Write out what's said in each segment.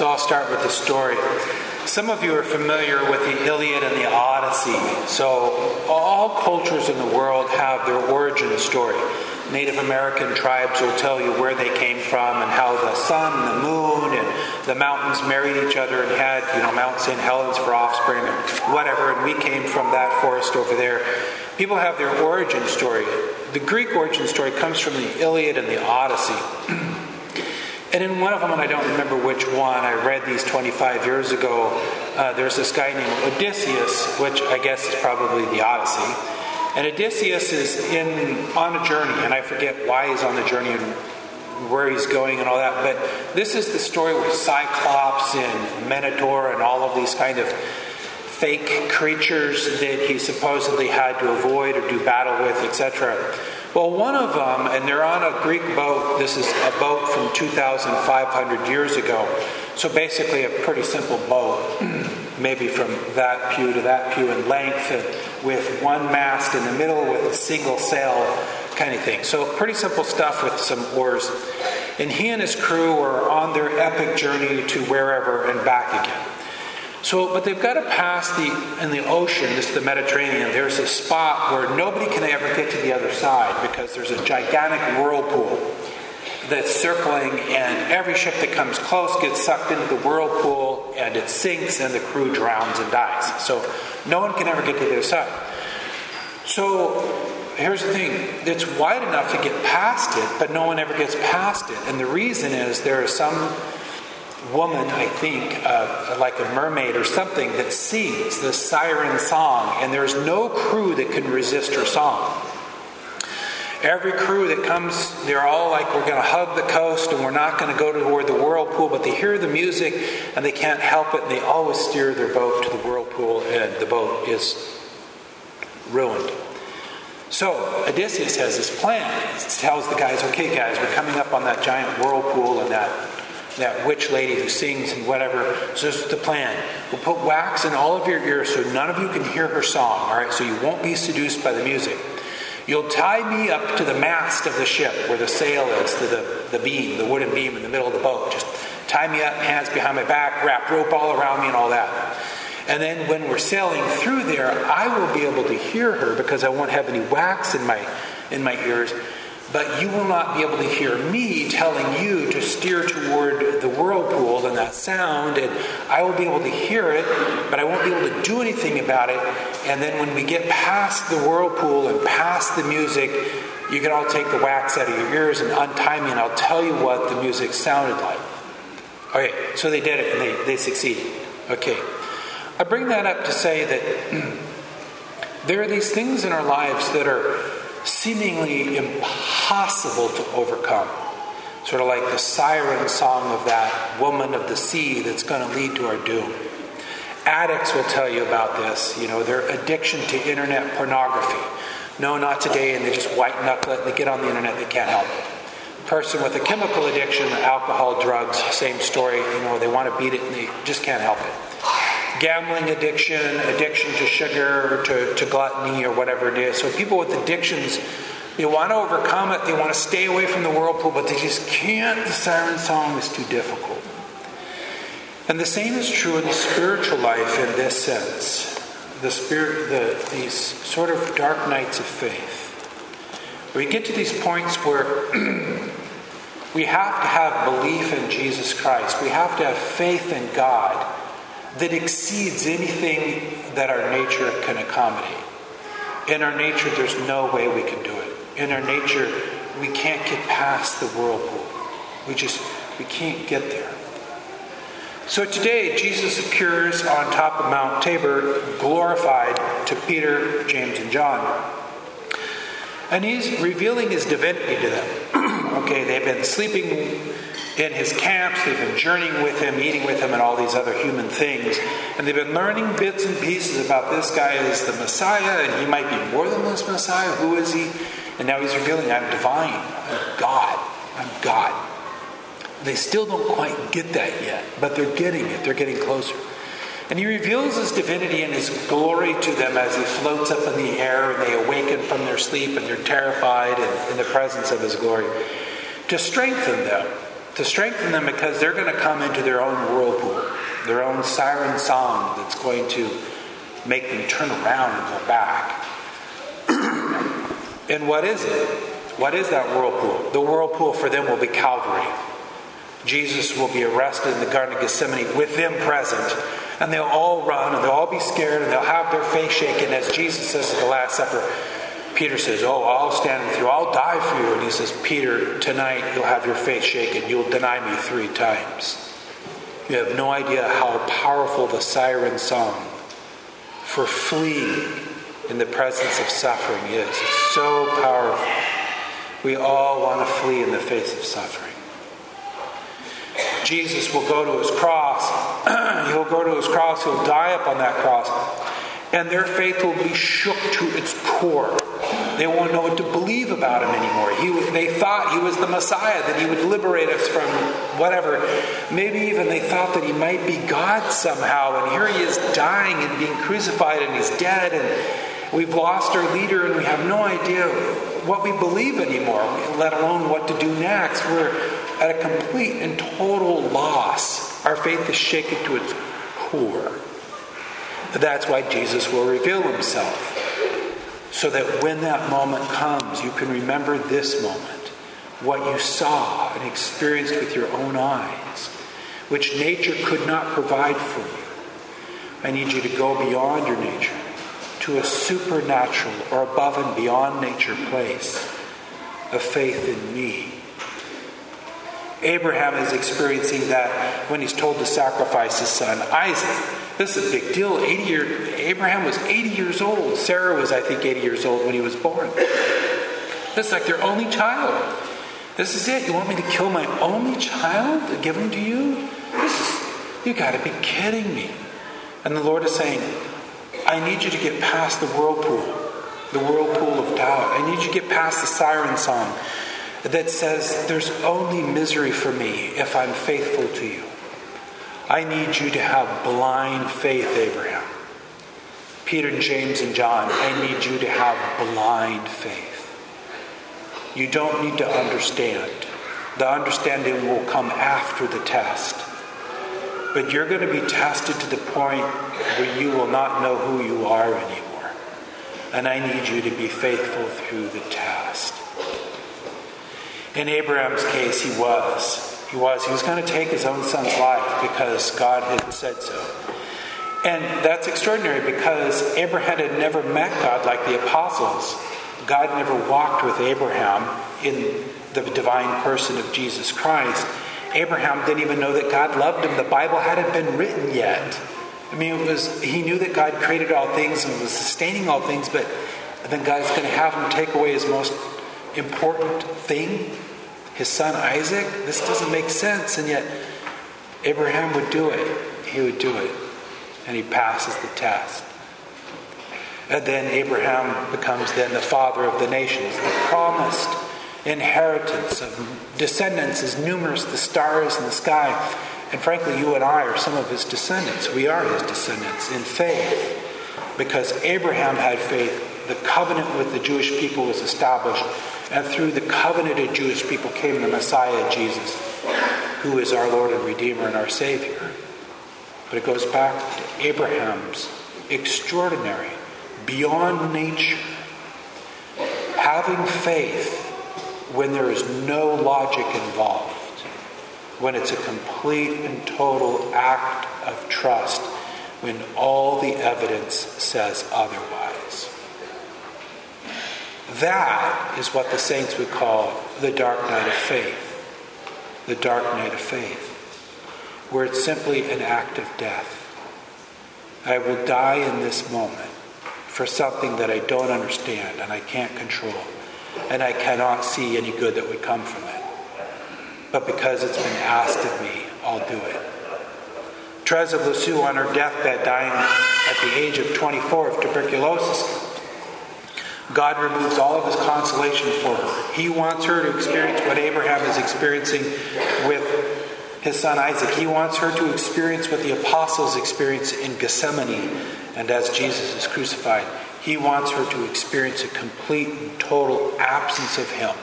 So I'll start with the story. Some of you are familiar with the Iliad and the Odyssey. So all cultures in the world have their origin story. Native American tribes will tell you where they came from and how the sun, the moon, and the mountains married each other and had, you know, Mount St. Helens for offspring and whatever, and we came from that forest over there. People have their origin story. The Greek origin story comes from the Iliad and the Odyssey. And in one of them, and I don't remember which one, I read these 25 years ago, uh, there's this guy named Odysseus, which I guess is probably the Odyssey. And Odysseus is in on a journey, and I forget why he's on the journey and where he's going and all that. But this is the story with Cyclops and Minotaur and all of these kind of fake creatures that he supposedly had to avoid or do battle with, etc. Well, one of them, and they're on a Greek boat. This is a boat from 2,500 years ago. So basically, a pretty simple boat, maybe from that pew to that pew in length, and with one mast in the middle with a single sail kind of thing. So pretty simple stuff with some oars. And he and his crew are on their epic journey to wherever and back again. So, but they've got to pass the in the ocean. This is the Mediterranean. There's a spot where nobody can ever get to the other side because there's a gigantic whirlpool that's circling, and every ship that comes close gets sucked into the whirlpool, and it sinks, and the crew drowns and dies. So, no one can ever get to the other side. So, here's the thing: it's wide enough to get past it, but no one ever gets past it, and the reason is there are some woman, I think, uh, like a mermaid or something, that sings the siren song, and there's no crew that can resist her song. Every crew that comes, they're all like, we're going to hug the coast and we're not going to go toward the whirlpool, but they hear the music and they can't help it, and they always steer their boat to the whirlpool, and the boat is ruined. So Odysseus has this plan. He tells the guys, okay, guys, we're coming up on that giant whirlpool and that that witch lady who sings and whatever. So this is the plan. We'll put wax in all of your ears so none of you can hear her song, all right? So you won't be seduced by the music. You'll tie me up to the mast of the ship where the sail is, to the, the beam, the wooden beam in the middle of the boat. Just tie me up, hands behind my back, wrap rope all around me and all that. And then when we're sailing through there, I will be able to hear her because I won't have any wax in my in my ears but you will not be able to hear me telling you to steer toward the whirlpool and that sound, and I will be able to hear it, but I won't be able to do anything about it. And then when we get past the whirlpool and past the music, you can all take the wax out of your ears and untie me, and I'll tell you what the music sounded like. Okay, so they did it and they, they succeeded. Okay. I bring that up to say that there are these things in our lives that are seemingly impossible to overcome. Sort of like the siren song of that woman of the sea that's going to lead to our doom. Addicts will tell you about this, you know, their addiction to internet pornography. No, not today, and they just white knuckle it, they get on the internet, they can't help it. Person with a chemical addiction, alcohol, drugs, same story, you know, they want to beat it and they just can't help it gambling addiction, addiction to sugar, to, to gluttony, or whatever it is. So people with addictions, they want to overcome it, they want to stay away from the whirlpool, but they just can't. The siren song is too difficult. And the same is true in the spiritual life in this sense. The spirit, the, these sort of dark nights of faith. We get to these points where we have to have belief in Jesus Christ. We have to have faith in God that exceeds anything that our nature can accommodate. In our nature, there's no way we can do it. In our nature, we can't get past the whirlpool. We just, we can't get there. So today, Jesus appears on top of Mount Tabor, glorified to Peter, James, and John. And he's revealing his divinity to them. okay, they've been sleeping in his camps. They've been journeying with him, eating with him, and all these other human things. And they've been learning bits and pieces about this guy is the Messiah, and he might be more than this Messiah. Who is he? And now he's revealing, I'm divine. I'm God. I'm God. They still don't quite get that yet, but they're getting it. They're getting closer. And he reveals his divinity and his glory to them as he floats up in the air and they awaken from their sleep and they're terrified in, in the presence of his glory to strengthen them To strengthen them because they're going to come into their own whirlpool, their own siren song that's going to make them turn around and go back. and what is it? What is that whirlpool? The whirlpool for them will be Calvary. Jesus will be arrested in the Garden of Gethsemane with them present. And they'll all run and they'll all be scared and they'll have their face shaken as Jesus says at the Last Supper. Peter says, Oh, I'll stand with you. I'll die for you. And he says, Peter, tonight you'll have your faith shaken. You'll deny me three times. You have no idea how powerful the siren song for fleeing in the presence of suffering is. It's so powerful. We all want to flee in the face of suffering. Jesus will go to his cross. he'll go to his cross. He'll die up on that cross. And their faith will be shook to its core. They won't know what to believe about him anymore. He, they thought he was the Messiah, that he would liberate us from whatever. Maybe even they thought that he might be God somehow. And here he is dying and being crucified and he's dead. And we've lost our leader and we have no idea what we believe anymore, let alone what to do next. We're at a complete and total loss. Our faith is shaken to its core. That's why Jesus will reveal himself. So that when that moment comes, you can remember this moment, what you saw and experienced with your own eyes, which nature could not provide for you. I need you to go beyond your nature to a supernatural or above and beyond nature place of faith in me. Abraham is experiencing that when he's told to sacrifice his son Isaac. This is a big deal. 80 year, Abraham was 80 years old. Sarah was, I think, 80 years old when he was born. This is like their only child. This is it. You want me to kill my only child and give him to you? This is, you got to be kidding me. And the Lord is saying, I need you to get past the whirlpool, the whirlpool of doubt. I need you to get past the siren song that says, There's only misery for me if I'm faithful to you. I need you to have blind faith, Abraham. Peter and James and John, I need you to have blind faith. You don't need to understand. The understanding will come after the test. But you're going to be tested to the point where you will not know who you are anymore. And I need you to be faithful through the test. In Abraham's case, he was. He was. He was going to take his own son's life because God had said so. And that's extraordinary because Abraham had never met God like the apostles. God never walked with Abraham in the divine person of Jesus Christ. Abraham didn't even know that God loved him. The Bible hadn't been written yet. I mean, it was he knew that God created all things and was sustaining all things, but then God's going to have him take away his most important thing, his son Isaac. This doesn't make sense, and yet Abraham would do it. He would do it, and he passes the test. And then Abraham becomes then the father of the nations, the promised inheritance of descendants as numerous the stars in the sky. And frankly, you and I are some of his descendants. We are his descendants in faith. Because Abraham had faith, the covenant with the Jewish people was established. And through the covenanted Jewish people came the Messiah, Jesus, who is our Lord and Redeemer and our Savior. But it goes back to Abraham's extraordinary, beyond nature, having faith when there is no logic involved, when it's a complete and total act of trust, when all the evidence says otherwise. That is what the saints would call the dark night of faith. The dark night of faith, where it's simply an act of death. I will die in this moment for something that I don't understand and I can't control and I cannot see any good that would come from it. But because it's been asked of me, I'll do it. Therese of Lisieux, on her deathbed, dying at the age of 24 of tuberculosis, God removes all of his consolation for her. He wants her to experience what Abraham is experiencing with his son Isaac. He wants her to experience what the apostles experienced in Gethsemane and as Jesus is crucified. He wants her to experience a complete and total absence of Him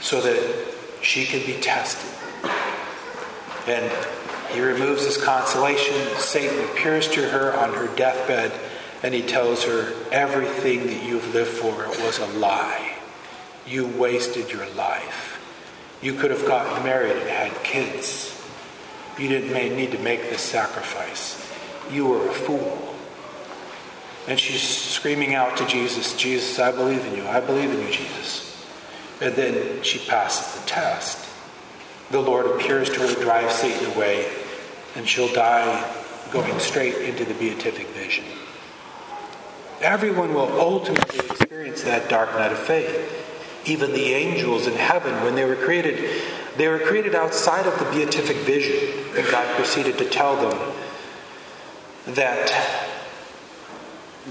so that she can be tested. And he removes his consolation. Satan appears to her on her deathbed and he tells her, Everything that you've lived for was a lie. You wasted your life. You could have gotten married and had kids. You didn't need to make this sacrifice. You were a fool. And she's screaming out to Jesus, Jesus, I believe in you. I believe in you, Jesus. And then she passes the test. The Lord appears to her, drives Satan away, and she'll die going straight into the beatific vision. Everyone will ultimately experience that dark night of faith. Even the angels in heaven, when they were created, they were created outside of the beatific vision. And God proceeded to tell them that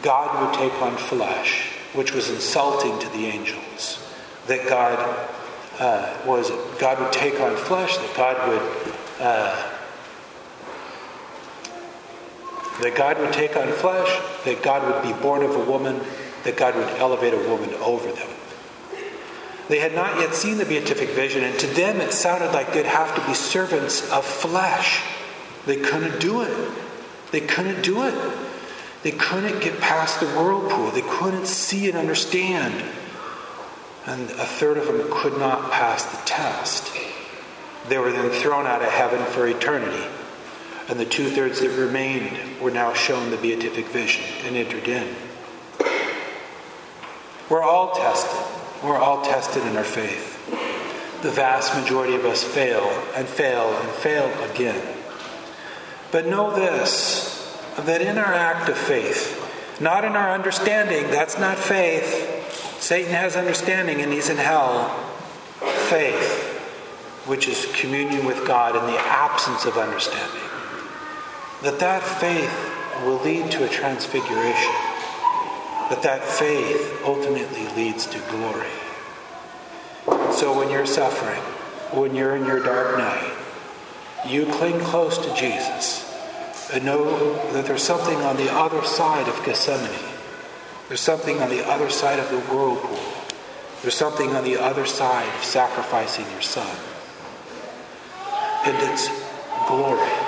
God would take on flesh, which was insulting to the angels. That God uh, was God would take on flesh. That God would uh, that God would take on flesh. That God would be born of a woman. That God would elevate a woman over them. They had not yet seen the beatific vision, and to them it sounded like they'd have to be servants of flesh. They couldn't do it. They couldn't do it. They couldn't get past the whirlpool. They couldn't see and understand. And a third of them could not pass the test. They were then thrown out of heaven for eternity. And the two thirds that remained were now shown the beatific vision and entered in. We're all tested. We're all tested in our faith. The vast majority of us fail and fail and fail again. But know this that in our act of faith, not in our understanding, that's not faith. Satan has understanding and he's in hell. Faith, which is communion with God in the absence of understanding. That that faith will lead to a transfiguration. That that faith ultimately leads to glory. So when you're suffering, when you're in your dark night, you cling close to Jesus and know that there's something on the other side of Gethsemane. There's something on the other side of the whirlpool. There's something on the other side of sacrificing your son. And it's glory.